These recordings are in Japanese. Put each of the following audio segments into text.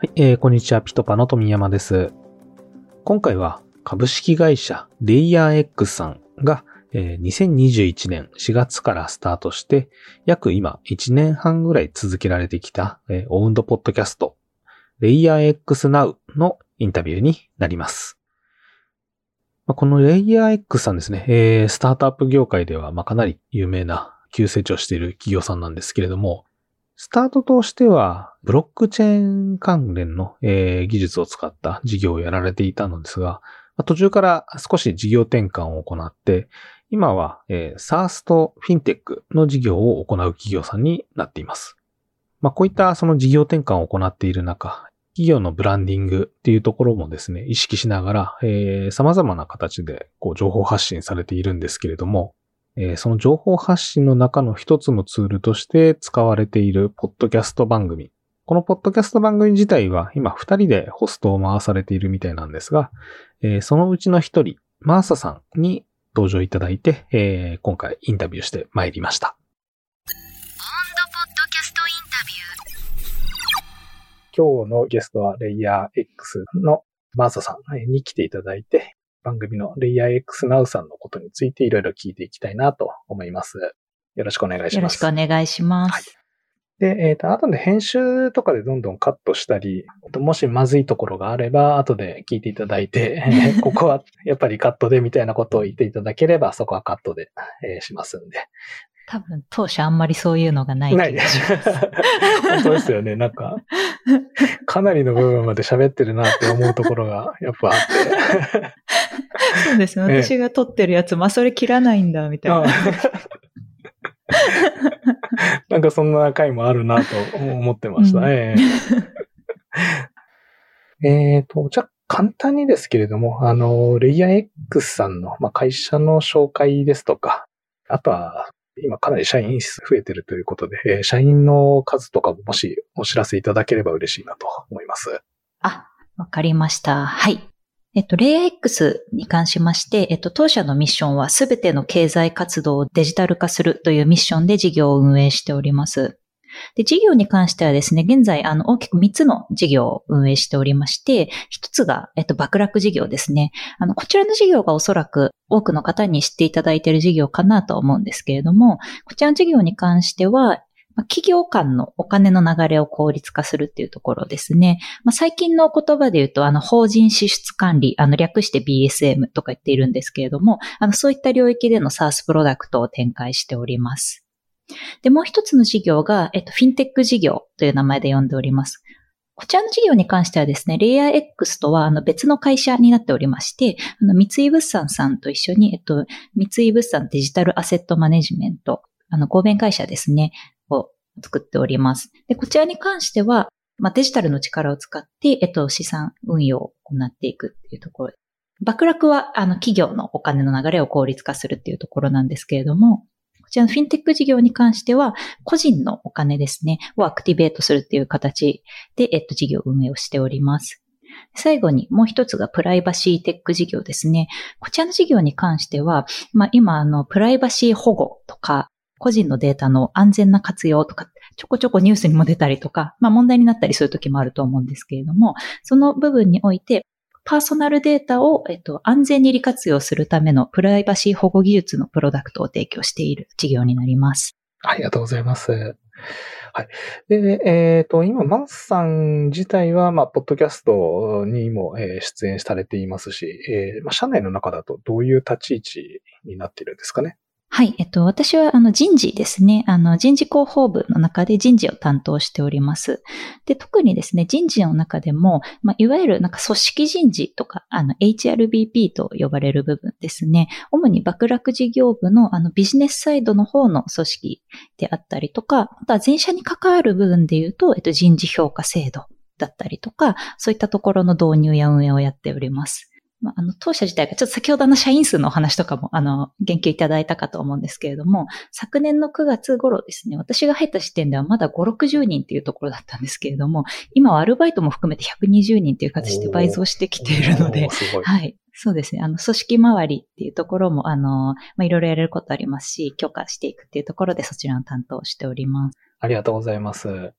はい、えー、こんにちは。ピトパの富山です。今回は株式会社レイヤー X さんが、えー、2021年4月からスタートして、約今1年半ぐらい続けられてきた、えー、オウンドポッドキャスト、レイヤー X Now のインタビューになります。まあ、このレイヤー X さんですね、えー、スタートアップ業界ではまあかなり有名な急成長している企業さんなんですけれども、スタートとしては、ブロックチェーン関連の、えー、技術を使った事業をやられていたのですが、途中から少し事業転換を行って、今は、えー、SARS とフィンテックの事業を行う企業さんになっています。まあ、こういったその事業転換を行っている中、企業のブランディングっていうところもですね、意識しながら、えー、様々な形でこう情報発信されているんですけれども、えー、その情報発信の中の一つのツールとして使われているポッドキャスト番組。このポッドキャスト番組自体は今二人でホストを回されているみたいなんですが、えー、そのうちの一人、マーサさんに登場いただいて、えー、今回インタビューしてまいりました。今日のゲストはレイヤー X のマーサさんに来ていただいて、番組のレイヤー X Now さんのことについていろいろ聞いていきたいなと思います。よろしくお願いします。よろしくお願いします。はいで、えっ、ー、と、後で編集とかでどんどんカットしたり、もしまずいところがあれば、後で聞いていただいて、ここはやっぱりカットでみたいなことを言っていただければ、そこはカットで、えー、しますんで。多分、当初あんまりそういうのがないないです。本当ですよね。なんか、かなりの部分まで喋ってるなって思うところが、やっぱあって。そうですね。私が撮ってるやつ、まあそれ切らないんだ、みたいな。なんかそんな回もあるなと思ってましたね。うん、えっ と、じゃあ簡単にですけれども、あの、レイヤー X さんの、まあ、会社の紹介ですとか、あとは、今かなり社員数増えてるということで、えー、社員の数とかももしお知らせいただければ嬉しいなと思います。あ、わかりました。はい。えっと、レイヤー X に関しまして、えっと、当社のミッションはすべての経済活動をデジタル化するというミッションで事業を運営しております。で、事業に関してはですね、現在、あの、大きく3つの事業を運営しておりまして、1つが、えっと、爆落事業ですね。あの、こちらの事業がおそらく多くの方に知っていただいている事業かなと思うんですけれども、こちらの事業に関しては、企業間のお金の流れを効率化するっていうところですね。まあ、最近の言葉で言うと、あの、法人支出管理、あの、略して BSM とか言っているんですけれども、あの、そういった領域での SaaS プロダクトを展開しております。で、もう一つの事業が、えっと、フィンテック事業という名前で呼んでおります。こちらの事業に関してはですね、レイヤー X とはあの別の会社になっておりまして、あの三井物産さんと一緒に、えっと、三井物産デジタルアセットマネジメント、あの合弁会社ですね、作っております。で、こちらに関しては、まあ、デジタルの力を使って、えっと、資産運用を行っていくっていうところ爆落は、あの、企業のお金の流れを効率化するっていうところなんですけれども、こちらのフィンテック事業に関しては、個人のお金ですね、をアクティベートするっていう形で、えっと、事業運営をしております。最後にもう一つがプライバシーテック事業ですね。こちらの事業に関しては、まあ、今、あの、プライバシー保護とか、個人のデータの安全な活用とか、ちょこちょこニュースにも出たりとか、まあ問題になったりするときもあると思うんですけれども、その部分において、パーソナルデータを、えっと、安全に利活用するためのプライバシー保護技術のプロダクトを提供している事業になります。ありがとうございます。はい。で、えっ、ー、と、今、マンスさん自体は、まあ、ポッドキャストにも、えー、出演されていますし、えー、まあ、社内の中だとどういう立ち位置になっているんですかね？はい。えっと、私は、あの、人事ですね。あの、人事広報部の中で人事を担当しております。で、特にですね、人事の中でも、まあ、いわゆる、なんか、組織人事とか、あの、HRBP と呼ばれる部分ですね。主に爆落事業部の、あの、ビジネスサイドの方の組織であったりとか、あとは全社に関わる部分で言うと、えっと、人事評価制度だったりとか、そういったところの導入や運営をやっております。まあ、あの、当社自体が、ちょっと先ほどの社員数のお話とかも、あの、言及いただいたかと思うんですけれども、昨年の9月頃ですね、私が入った時点ではまだ5、60人っていうところだったんですけれども、今はアルバイトも含めて120人っていう形で倍増してきているので、はい。そうですね。あの、組織周りっていうところも、あの、まあ、いろいろやれることありますし、許可していくっていうところでそちらの担当しております。ありがとうございます。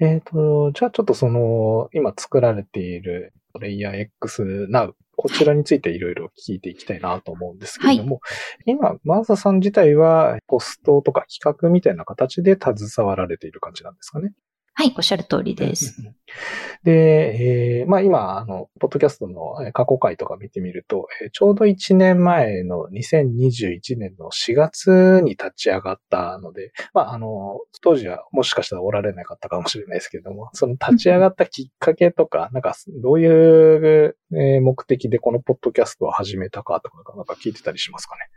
えっ、と、じゃあちょっとその、今作られているレイヤー X Now、こちらについていろいろ聞いていきたいなと思うんですけれども、はい、今、マーザさん自体はポストとか企画みたいな形で携わられている感じなんですかね？はい、おっしゃる通りです。で、えー、まあ今、あの、ポッドキャストの過去回とか見てみると、えー、ちょうど1年前の2021年の4月に立ち上がったので、まああの、当時はもしかしたらおられなかったかもしれないですけれども、その立ち上がったきっかけとか、なんかどういう目的でこのポッドキャストを始めたかとか、なんか聞いてたりしますかね。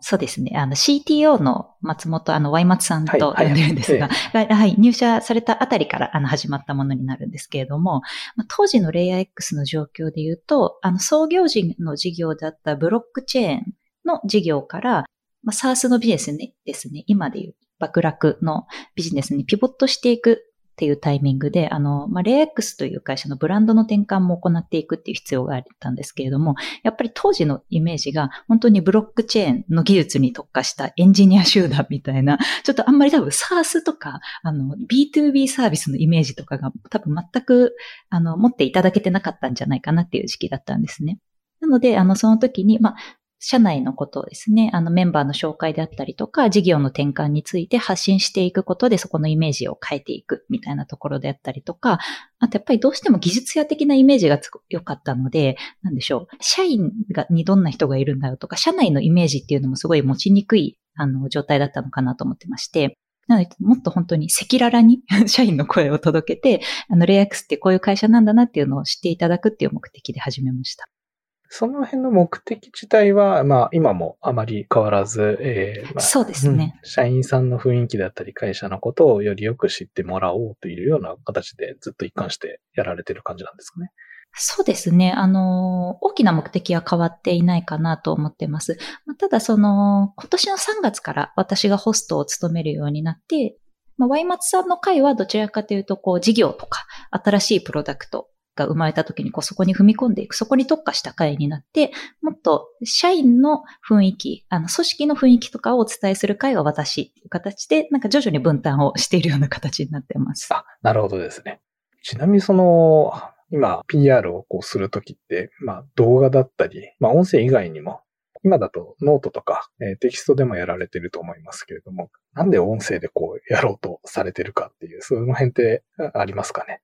そうですね。あの CTO の松本、あの、ワイマツさんと呼んでるんですが、はい、はい、入社されたあたりからあの始まったものになるんですけれども、まあ、当時のレイヤー X の状況で言うと、あの、創業時の事業だったブロックチェーンの事業から、まあ、SARS のビジネスねですね、今で言う爆落のビジネスにピボットしていくっていうタイミングで、あの、まあ、レイ X という会社のブランドの転換も行っていくっていう必要があったんですけれども、やっぱり当時のイメージが本当にブロックチェーンの技術に特化したエンジニア集団みたいな、ちょっとあんまり多分 SARS とか、あの、B2B サービスのイメージとかが多分全く、あの、持っていただけてなかったんじゃないかなっていう時期だったんですね。なので、あの、その時に、まあ、社内のことをですね、あのメンバーの紹介であったりとか、事業の転換について発信していくことでそこのイメージを変えていくみたいなところであったりとか、あとやっぱりどうしても技術者的なイメージが良かったので、なんでしょう、社員がにどんな人がいるんだろうとか、社内のイメージっていうのもすごい持ちにくいあの状態だったのかなと思ってまして、なので、もっと本当に赤裸々に 社員の声を届けて、あの、レイアックスってこういう会社なんだなっていうのを知っていただくっていう目的で始めました。その辺の目的自体は、まあ、今もあまり変わらず、えーまあ、そうですね、うん、社員さんの雰囲気だったり、会社のことをよりよく知ってもらおうというような形でずっと一貫してやられてる感じなんですかね。そうですね。あの、大きな目的は変わっていないかなと思ってます。まあ、ただ、その、今年の3月から私がホストを務めるようになって、まあ、ワイマツさんの会はどちらかというと、こう、事業とか、新しいプロダクトが生まれた時にこうそこに踏み込んでいく、そこに特化した会になって、もっと社員の雰囲気、あの組織の雰囲気とかをお伝えする会は私という形で、なんか徐々に分担をしているような形になってます。あ、なるほどですね。ちなみにその、今 PR をこうするときって、まあ動画だったり、まあ音声以外にも、今だとノートとか、えー、テキストでもやられてると思いますけれども、なんで音声でこうやろうとされてるかっていう、その辺ってありますかね？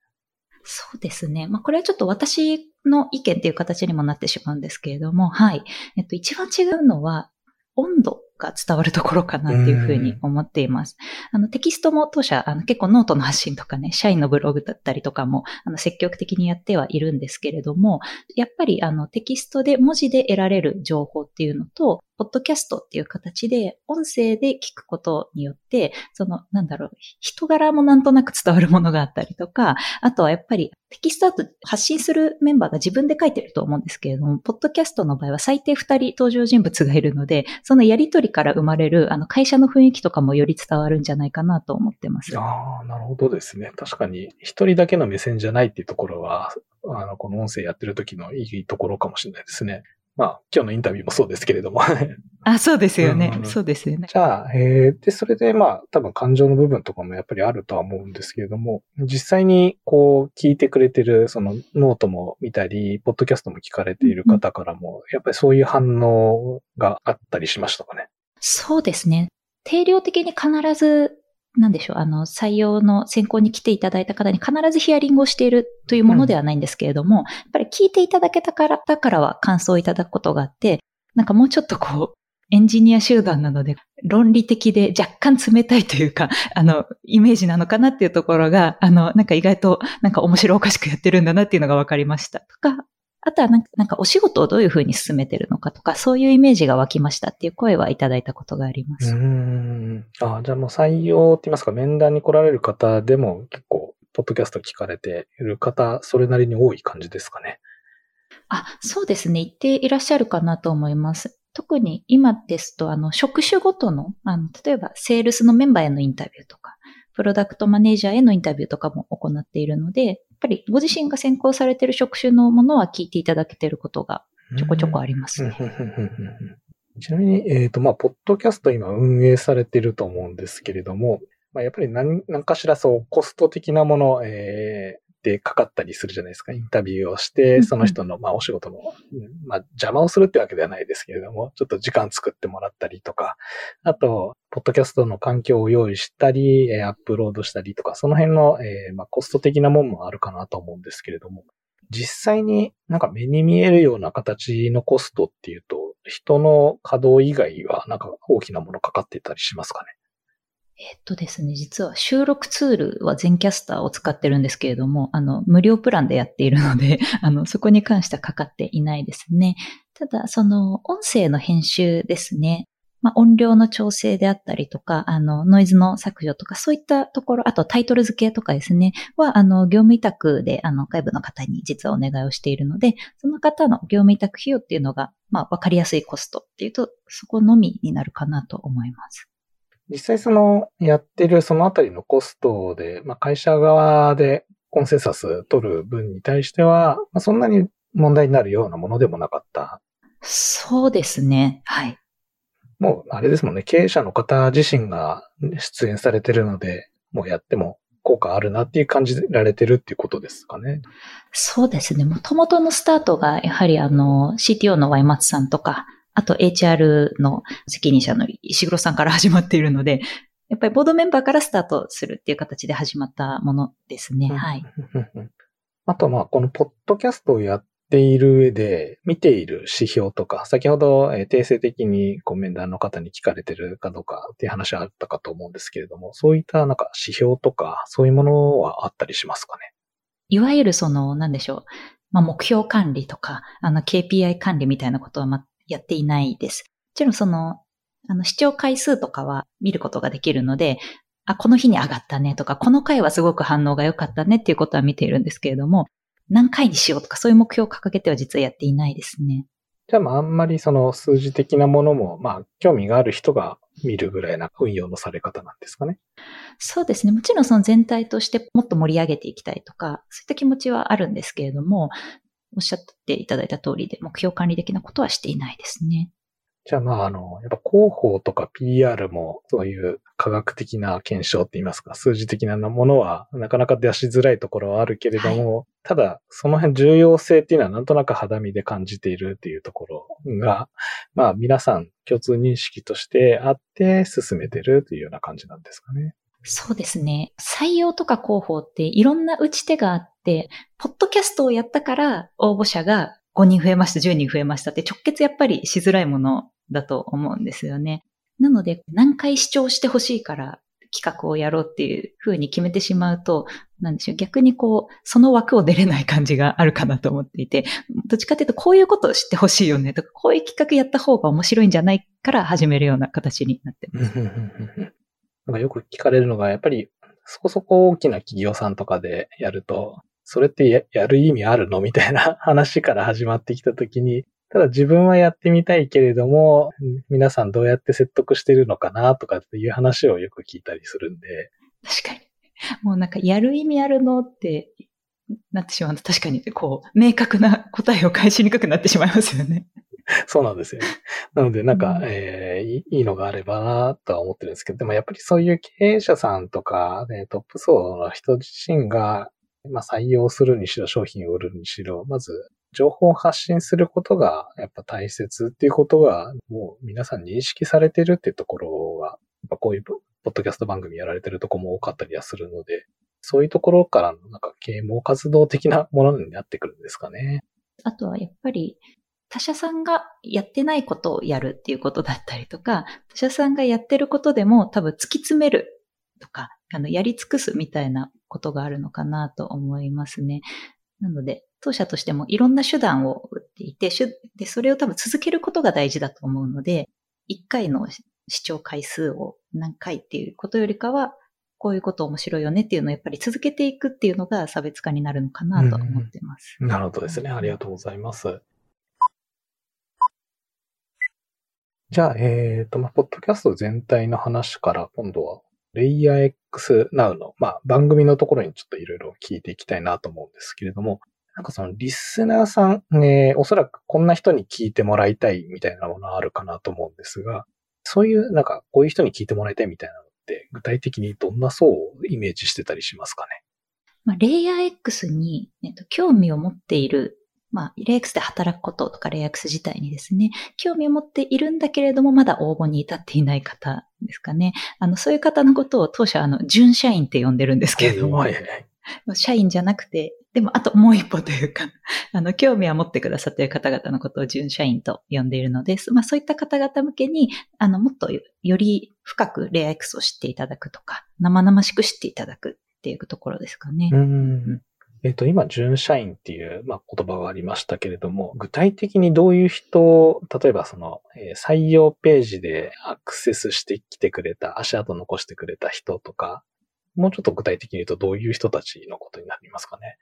そうですね。まあ、これはちょっと私の意見っていう形にもなってしまうんですけれども、はい。えっと、一番違うのは、温度が伝わるところかなっていうふうに思っています。あの、テキストも当社、あの、結構ノートの発信とかね、社員のブログだったりとかも、あの、積極的にやってはいるんですけれども、やっぱり、あの、テキストで文字で得られる情報っていうのと、ポッドキャストっていう形で、音声で聞くことによって、その、なんだろう、人柄もなんとなく伝わるものがあったりとか、あとはやっぱりテキストだと発信するメンバーが自分で書いてると思うんですけれども、ポッドキャストの場合は最低2人登場人物がいるので、そのやりとりから生まれる、あの、会社の雰囲気とかもより伝わるんじゃないかなと思ってます。ああ、なるほどですね。確かに、一人だけの目線じゃないっていうところは、あの、この音声やってる時のいいところかもしれないですね。まあ、今日のインタビューもそうですけれども あ、そうですよね。うんうん、そうですよね。じゃあ、えー、で、それでまあ、多分感情の部分とかもやっぱりあるとは思うんですけれども、実際にこう、聞いてくれてる、そのノートも見たり、ポッドキャストも聞かれている方からも、うん、やっぱりそういう反応があったりしましたかね？そうですね。定量的に必ずなんでしょう、あの、採用の選考に来ていただいた方に必ずヒアリングをしているというものではないんですけれども、うん、やっぱり聞いていただけたから、だからは感想をいただくことがあって、なんかもうちょっとこう、エンジニア集団なので、論理的で若干冷たいというか、あの、イメージなのかなっていうところが、あの、なんか意外と、なんか面白おかしくやってるんだなっていうのが分かりました。とか、あとはなんかなんかお仕事をどういうふうに進めてるのかとか、そういうイメージが湧きましたっていう声はいただいたことがあります。うん。あじゃあもう採用って言いますか、面談に来られる方でも結構、ポッドキャスト聞かれている方、それなりに多い感じですかね。あ、そうですね。言っていらっしゃるかなと思います。特に今ですと、あの、職種ごとの、あの、例えば、セールスのメンバーへのインタビューとか、プロダクトマネージャーへのインタビューとかも行っているので、ぱりご自身が専攻されている職種のものは聞いていただけていることがちょこちょこありますね。ちなみに、えっ、ー、と、まあ、ポッドキャスト今運営されていると思うんですけれども、まあ、やっぱり何何かしらそうコスト的なもの、えー、でかかったりするじゃないですか。インタビューをして、その人の、まあ、お仕事の、まあ、邪魔をするってわけではないですけれども、ちょっと時間作ってもらったりとか、あと、ポッドキャストの環境を用意したり、アップロードしたりとか、その辺の、えー、まあ、コスト的なもんもあるかなと思うんですけれども、実際になんか目に見えるような形のコストっていうと、人の稼働以外はなんか大きなものかかってたりしますかね？えっとですね、実は収録ツールは全キャスターを使ってるんですけれども、あの、無料プランでやっているので、あの、そこに関してはかかっていないですね。ただ、その、音声の編集ですね。まあ、音量の調整であったりとか、あの、ノイズの削除とか、そういったところ、あとタイトル付けとかですね、は、あの、業務委託で、あの、外部の方に実はお願いをしているので、その方の業務委託費用っていうのが、まあ、わかりやすいコストっていうと、そこのみになるかなと思います。実際その、やってるそのあたりのコストで、まあ、会社側でコンセンサス取る分に対しては、まあ、そんなに問題になるようなものでもなかった。そうですね。はい。もう、あれですもんね、経営者の方自身が出演されてるので、もうやっても効果あるなっていう感じられてるっていうことですかね。そうですね。もともとのスタートが、やはりあの、CTO のワイマツさんとか、あと HR の責任者の石黒さんから始まっているので、やっぱりボードメンバーからスタートするっていう形で始まったものですね。はい。あと、まあ、このポッドキャストをやっている上で、見ている指標とか、先ほど、えー、定性的にこう面談の方に聞かれてるかどうかっていう話はあったかと思うんですけれども、そういったなんか指標とか、そういうものはあったりしますかね？いわゆるその、なんでしょう。まあ、目標管理とか、あの、KPI 管理みたいなことは、ま、やっていないです。もちろんその、あの、視聴回数とかは見ることができるので、あ、この日に上がったねとか、この回はすごく反応が良かったねっていうことは見ているんですけれども、何回にしようとかそういう目標を掲げては実はやっていないですね。じゃあまああんまりその数字的なものも、まあ興味がある人が見るぐらいな運用のされ方なんですかね。そうですね。もちろんその全体としてもっと盛り上げていきたいとか、そういった気持ちはあるんですけれども、おっしゃっていただいた通りで目標管理的なことはしていないですね。じゃあまあ、あの、やっぱ広報とか PR もそういう科学的な検証って言いますか、数字的なものはなかなか出しづらいところはあるけれども、はい、ただ、その辺重要性っていうのはなんとなく肌身で感じているっていうところが、まあ皆さん共通認識としてあって進めてるというような感じなんですかね。そうですね。採用とか広報っていろんな打ち手があって、ポッドキャストをやったから応募者が5人増えました、10人増えましたって直結やっぱりしづらいものだと思うんですよね。なので、何回視聴してほしいから企画をやろうっていう風に決めてしまうと、なんでしょう、逆にこう、その枠を出れない感じがあるかなと思っていて、どっちかっていうと、こういうことを知ってほしいよねとか、こういう企画やった方が面白いんじゃないから始めるような形になってます。なんかよく聞かれるのが、やっぱり、そこそこ大きな企業さんとかでやると、それって やる意味あるの？みたいな話から始まってきたときに、ただ自分はやってみたいけれども、皆さんどうやって説得してるのかなとかっていう話をよく聞いたりするんで。確かに。もうなんかやる意味あるのってなってしまうと確かにこう、明確な答えを返しにくくなってしまいますよね。そうなんですよね。なのでなんか、うん、えー、いいのがあればなとは思ってるんですけど、でもやっぱりそういう経営者さんとか、ね、トップ層の人自身が、まあ、採用するにしろ、商品を売るにしろ、まず情報を発信することがやっぱ大切っていうことがもう皆さん認識されてるっていうところは、やっこういうポッドキャスト番組やられてるとこも多かったりはするので、そういうところからのなんか啓蒙活動的なものになってくるんですかね。あとはやっぱり他社さんがやってないことをやるっていうことだったりとか、他社さんがやってることでも多分突き詰めるとか、あの、やり尽くすみたいなことがあるのかなと思いますね。なので、当社としてもいろんな手段を打っていて、で、それを多分続けることが大事だと思うので、一回の視聴回数を何回っていうことよりかは、こういうこと面白いよねっていうのをやっぱり続けていくっていうのが差別化になるのかなと思ってます。なるほどですね。ありがとうございます。じゃあ、えっ、ー、と、まあ、ポッドキャスト全体の話から今度は、レイヤー X Now の、まあ、番組のところにちょっといろいろ聞いていきたいなと思うんですけれども、なんかそのリスナーさん、えー、おそらくこんな人に聞いてもらいたいみたいなものはあるかなと思うんですが、そういうなんかこういう人に聞いてもらいたいみたいなのって具体的にどんな層をイメージしてたりしますかね？まあ、レイヤー X に、えっと、興味を持っている、まあ、レイ X で働くこととかレイ X 自体にですね、興味を持っているんだけれども、まだ応募に至っていない方ですかね。あの、そういう方のことを当初、あの、準社員って呼んでるんですけれども、はいはいはい、社員じゃなくて、でもあともう一歩というか、あの、興味は持ってくださっている方々のことを準社員と呼んでいるのです。まあそういった方々向けに、あの、もっとより深くレア X を知っていただくとか、生々しく知っていただくっていうところですかね。うんえっ、と、今、準社員っていう、まあ、言葉がありましたけれども、具体的にどういう人を、例えばその、えー、採用ページでアクセスしてきてくれた、足跡残してくれた人とか、もうちょっと具体的に言うとどういう人たちのことになりますかね？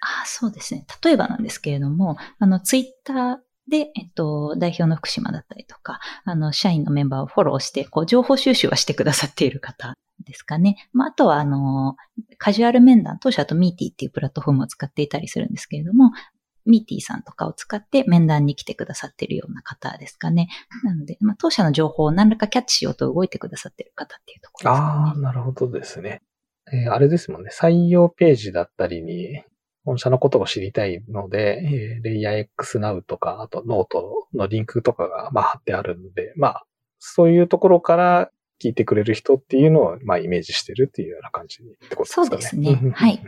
ああ、そうですね。例えばなんですけれども、あの、ツイッターで、えっと、代表の福島だったりとか、あの、社員のメンバーをフォローして、こう、情報収集はしてくださっている方ですかね。まあ、あとは、あの、カジュアル面談、当社と Meety っていうプラットフォームを使っていたりするんですけれども、 Meety さんとかを使って面談に来てくださっているような方ですかね。なので、まあ、当社の情報を何らかキャッチしようと動いてくださっている方っていうところですかね。ああ、なるほどですね。えー、あれですもんね。採用ページだったりに、御社のことを知りたいので、えー、 LayerX Now とか、あとノートのリンクとかが、まあ、貼ってあるので、まあ、そういうところから聞いてくれる人っていうのを、まあ、イメージしてるっていうような感じってことですかね。そうですね。はい。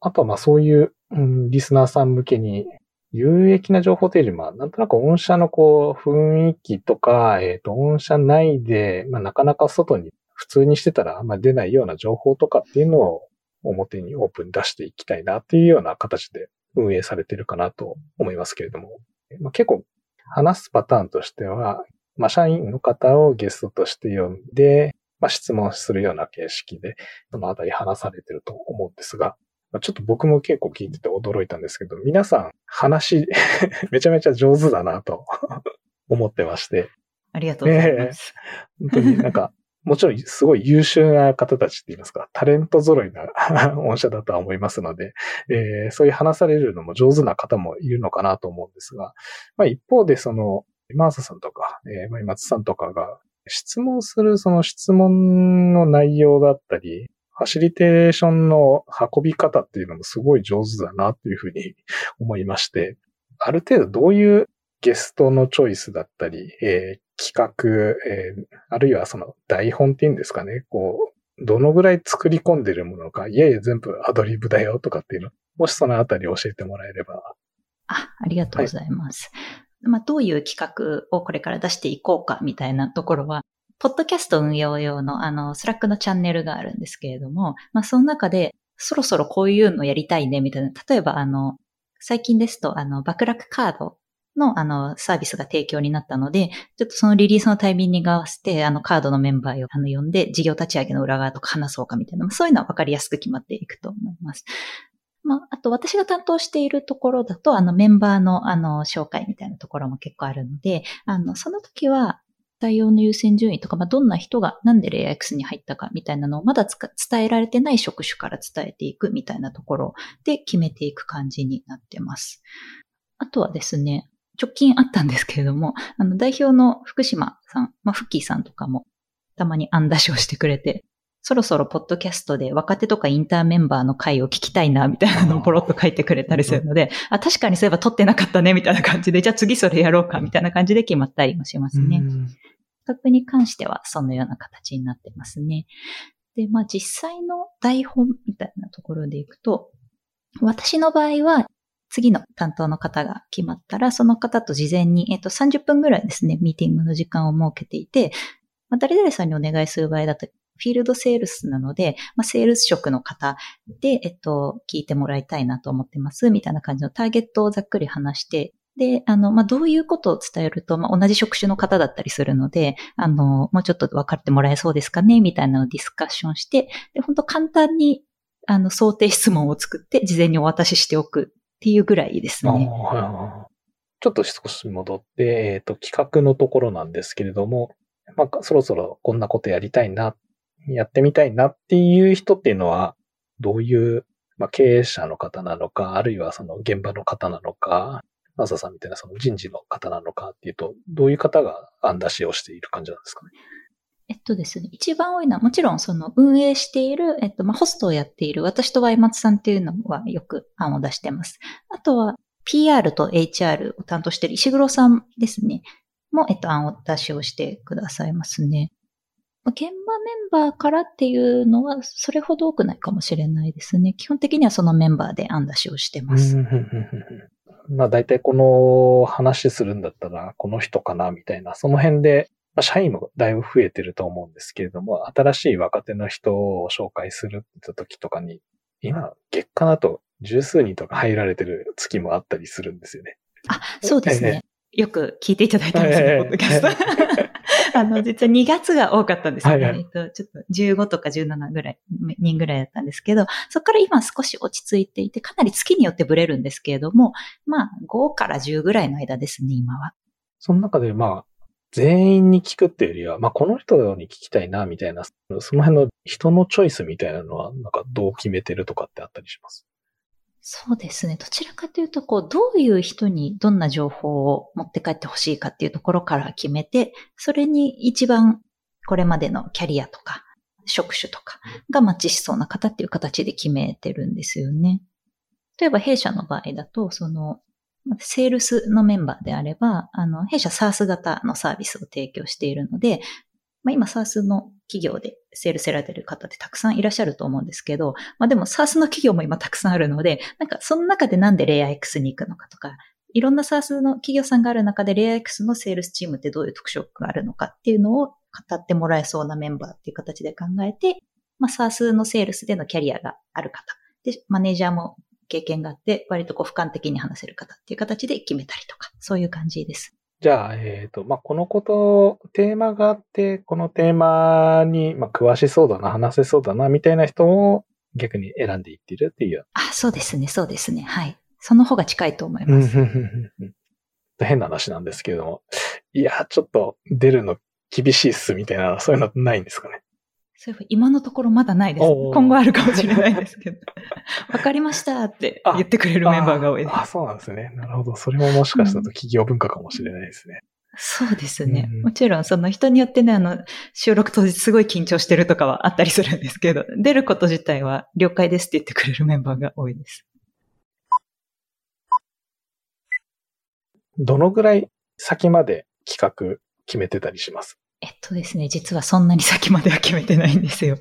あとは、まあ、そういう、うん、リスナーさん向けに、有益な情報というより、まあ、なんとなく御社のこう、雰囲気とか、えっ、ー、と、御社内で、まあ、なかなか外に普通にしてたらあんまり出ないような情報とかっていうのを表にオープンに出していきたいなっていうような形で運営されてるかなと思いますけれども、まあ、結構話すパターンとしては、まあ、社員の方をゲストとして呼んで、まあ、質問するような形式で、そのあたり話されてると思うんですが、ちょっと僕も結構聞いてて驚いたんですけど、皆さん話 めちゃめちゃ上手だなと 思ってまして。ありがとうございます。本当になんか、もちろんすごい優秀な方たちって言いますか、タレント揃いな 御社だとは思いますので、えー、そういう話されるのも上手な方もいるのかなと思うんですが、まあ一方でその、マーサさんとか、えー、まあ松さんとかが質問するその質問の内容だったり、ファシリテーションの運び方っていうのもすごい上手だなっていうふうに思いまして、ある程度どういうゲストのチョイスだったり、えー、企画、えー、あるいはその台本っていうんですかね、こう、どのぐらい作り込んでるものか、いやいや全部アドリブだよとかっていうの、もしそのあたり教えてもらえれば。あ、ありがとうございます。はい、まあ、どういう企画をこれから出していこうかみたいなところは、ポッドキャスト運用用のあの、 Slack のチャンネルがあるんですけれども、まあ、その中で、そろそろこういうのやりたいねみたいな、例えばあの、最近ですと、あの、バクラクカードの、あの、サービスが提供になったので、ちょっとそのリリースのタイミングに合わせて、あの、カードのメンバーをあの呼んで、事業立ち上げの裏側とか話そうかみたいな、そういうのは分かりやすく決まっていくと思います。まあ、あと私が担当しているところだと、あの、メンバーの、あの、紹介みたいなところも結構あるので、あの、その時は、対応の優先順位とか、まあ、どんな人がなんでレイア X に入ったかみたいなのをまだ伝えられてない職種から伝えていくみたいなところで決めていく感じになってます。あとはですね、直近あったんですけれども、あの、代表の福島さん、まあ、フッキーさんとかも、たまに案出しをしてくれて、そろそろポッドキャストで若手とかインターメンバーの回を聞きたいな、みたいなのをポロッと書いてくれたりするので、あ、確かにそういえば撮ってなかったね、みたいな感じで、じゃあ次それやろうか、みたいな感じで決まったりもしますね。企画に関してはそのような形になってますね。で、まあ実際の台本みたいなところでいくと、私の場合は次の担当の方が決まったら、その方と事前に、えっと、30分ぐらいですね、ミーティングの時間を設けていて、まあ、誰々さんにお願いする場合だと、フィールドセールスなので、まあ、セールス職の方で、えっと、聞いてもらいたいなと思ってます、みたいな感じのターゲットをざっくり話して、で、あの、まあ、どういうことを伝えると、まあ、同じ職種の方だったりするので、あの、もうちょっと分かってもらえそうですかね、みたいなのをディスカッションして、で、本当簡単に、あの、想定質問を作って、事前にお渡ししておく。っていうぐらいですね。ちょっと少し戻って、えっ、ー、と、企画のところなんですけれども、まあ、そろそろこんなことやりたいな、やってみたいなっていう人っていうのは、どういう、まあ、経営者の方なのか、あるいはその現場の方なのか、マサさんみたいなその人事の方なのかっていうと、どういう方が案出しをしている感じなんですかね？えっとですね、一番多いのはもちろんその運営している、えっと、まあ、ホストをやっている私とワイマツさんっていうのはよく案を出してます。あとは PR と HR を担当している石黒さんですね。も、えっと、案を出しをしてくださいますね。現場メンバーからっていうのはそれほど多くないかもしれないですね。基本的にはそのメンバーで案出しをしてます。まあ大体この話するんだったらこの人かなみたいな、その辺でまあ、社員もだいぶ増えてると思うんですけれども、新しい若手の人を紹介するって時とかに、今、月間だと十数人とか入られてる月もあったりするんですよね。あ、そうですね。よく聞いていただいたんですよ、ポッドキャスト。あの、実は2月が多かったんですよね。はいはい、えっと、ちょっと15とか17ぐらい、人ぐらいだったんですけど、そこから今少し落ち着いていて、かなり月によってブレるんですけれども、まあ、5から10ぐらいの間ですね、今は。その中で、まあ、全員に聞くっていうよりは、まあ、この人に聞きたいな、みたいな、その辺の人のチョイスみたいなのは、なんかどう決めてるとかってあったりします？そうですね。どちらかというと、こう、どういう人にどんな情報を持って帰ってほしいかっていうところから決めて、それに一番これまでのキャリアとか、職種とかがマッチしそうな方っていう形で決めてるんですよね。例えば弊社の場合だと、その、セールスのメンバーであれば、あの、弊社 SARS 型のサービスを提供しているので、まあ、今 SARS の企業でセールスせられてる方ってたくさんいらっしゃると思うんですけど、まあでも SARS の企業も今たくさんあるので、なんかその中でなんでレイヤー X に行くのかとか、いろんな SARS の企業さんがある中でレイヤー X のセールスチームってどういう特色があるのかっていうのを語ってもらえそうなメンバーっていう形で考えて、まあ SARS のセールスでのキャリアがある方、で、マネージャーも経験があって、割とこう俯瞰的に話せる方っていう形で決めたりとか、そういう感じです。じゃあ、えっ、ー、と、まあ、このこと、テーマがあって、このテーマに、まあ、詳しそうだな、話せそうだな、みたいな人を逆に選んでいってるっていう。あ、そうですね、そうですね。はい。その方が近いと思います。変な話なんですけれども、いや、ちょっと出るの厳しいっす、みたいな、そういうのないんですかね。そういえば今のところまだないです。今後あるかもしれないですけど。わかりましたって言ってくれるメンバーが多いです。あそうなんですね。なるほど。それももしかしたら企業文化かもしれないですね。そうですね、うん。もちろん、その人によってね、あの、収録当日すごい緊張してるとかはあったりするんですけど、出ること自体は了解ですって言ってくれるメンバーが多いです。どのぐらい先まで企画決めてたりします？えっとですね、実はそんなに先までは決めてないんですよ。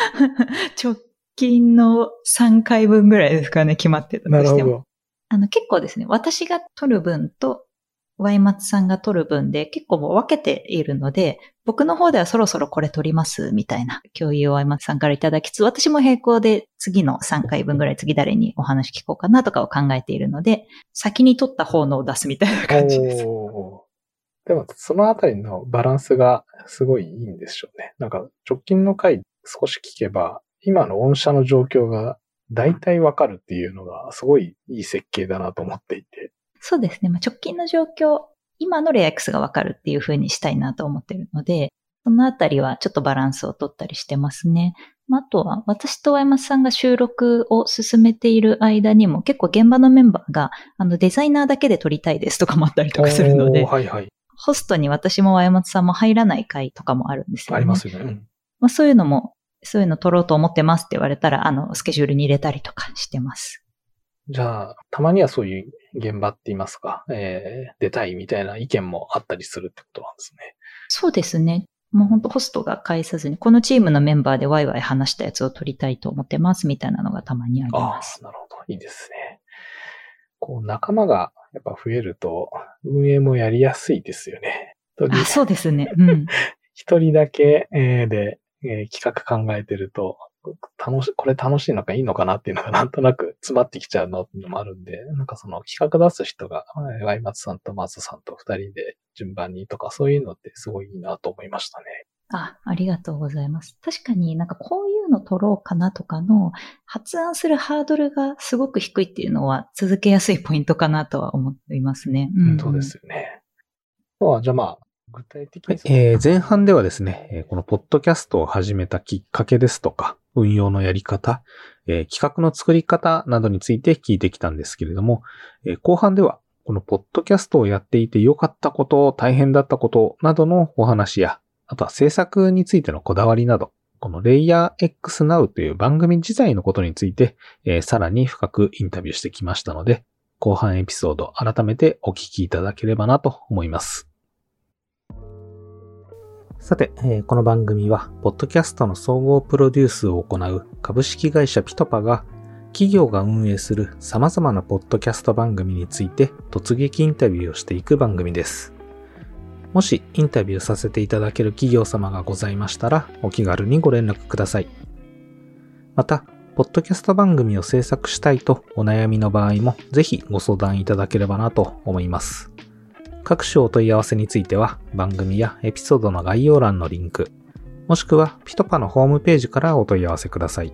直近の3回分ぐらいですかね、決まってたとしても。あの、結構ですね、私が取る分と、ワイマツさんが取る分で結構もう分けているので、僕の方ではそろそろこれ取りますみたいな共有をワイマツさんからいただきつつ、私も並行で次の3回分ぐらい次誰にお話聞こうかなとかを考えているので、先に取った方のを出すみたいな感じです。でも、そのあたりのバランスがすごいいいんでしょうね。なんか、直近の回少し聞けば、今の御社の状況が大体わかるっていうのが、すごいいい設計だなと思っていて。そうですね。まあ、直近の状況、今のレア X がわかるっていう風にしたいなと思ってるので、そのあたりはちょっとバランスを取ったりしてますね。まあ、あとは、私とワイマスさんが収録を進めている間にも結構現場のメンバーが、あの、デザイナーだけで撮りたいですとかもあったりとかするので、はいはい。ホストに私も山本さんも入らない会とかもあるんですよね。ありますよね。まあ、そういうのも、そういうの取ろうと思ってますって言われたら、あの、スケジュールに入れたりとかしてます。じゃあ、たまにはそういう現場って言いますか、えー、出たいみたいな意見もあったりするってことなんですね。そうですね。もう本当ホストが返さずに、このチームのメンバーでワイワイ話したやつを取りたいと思ってますみたいなのがたまにあります。ああ、なるほど。いいですね。こう、仲間がやっぱ増えると、運営もやりやすいですよね。あ、そうですね。うん。一人だけ、えー、で、えー、企画考えてると、楽し、これ楽しいのかいいのかなっていうのが なんとなく詰まってきちゃうのっていうのもあるんで、なんかその企画出す人が、ワイマツさんとマズさんと二人で順番にとかそういうのってすごいいいなと思いましたね。あ、ありがとうございます。確かになんかいうの取ろうかなとかの発案するハードルがすごく低いっていうのは続けやすいポイントかなとは思いますね。うん、そうですよね。は、じゃあまあ、具体的に、えー、前半ではですね、このポッドキャストを始めたきっかけですとか、運用のやり方、えー、企画の作り方などについて聞いてきたんですけれども、えー、後半では、このポッドキャストをやっていて良かったこと、大変だったことなどのお話や、あとは制作についてのこだわりなど、この LayerX Now という番組自体のことについて、えー、さらに深くインタビューしてきましたので、後半エピソード改めてお聞きいただければなと思います。さて、えー、この番組は、ポッドキャストの総合プロデュースを行う株式会社ピトパが、企業が運営する様々なポッドキャスト番組について突撃インタビューをしていく番組です。もしインタビューさせていただける企業様がございましたら、お気軽にご連絡ください。また、ポッドキャスト番組を制作したいとお悩みの場合も、ぜひご相談いただければなと思います。各種お問い合わせについては、番組やエピソードの概要欄のリンク、もしくはピトパのホームページからお問い合わせください。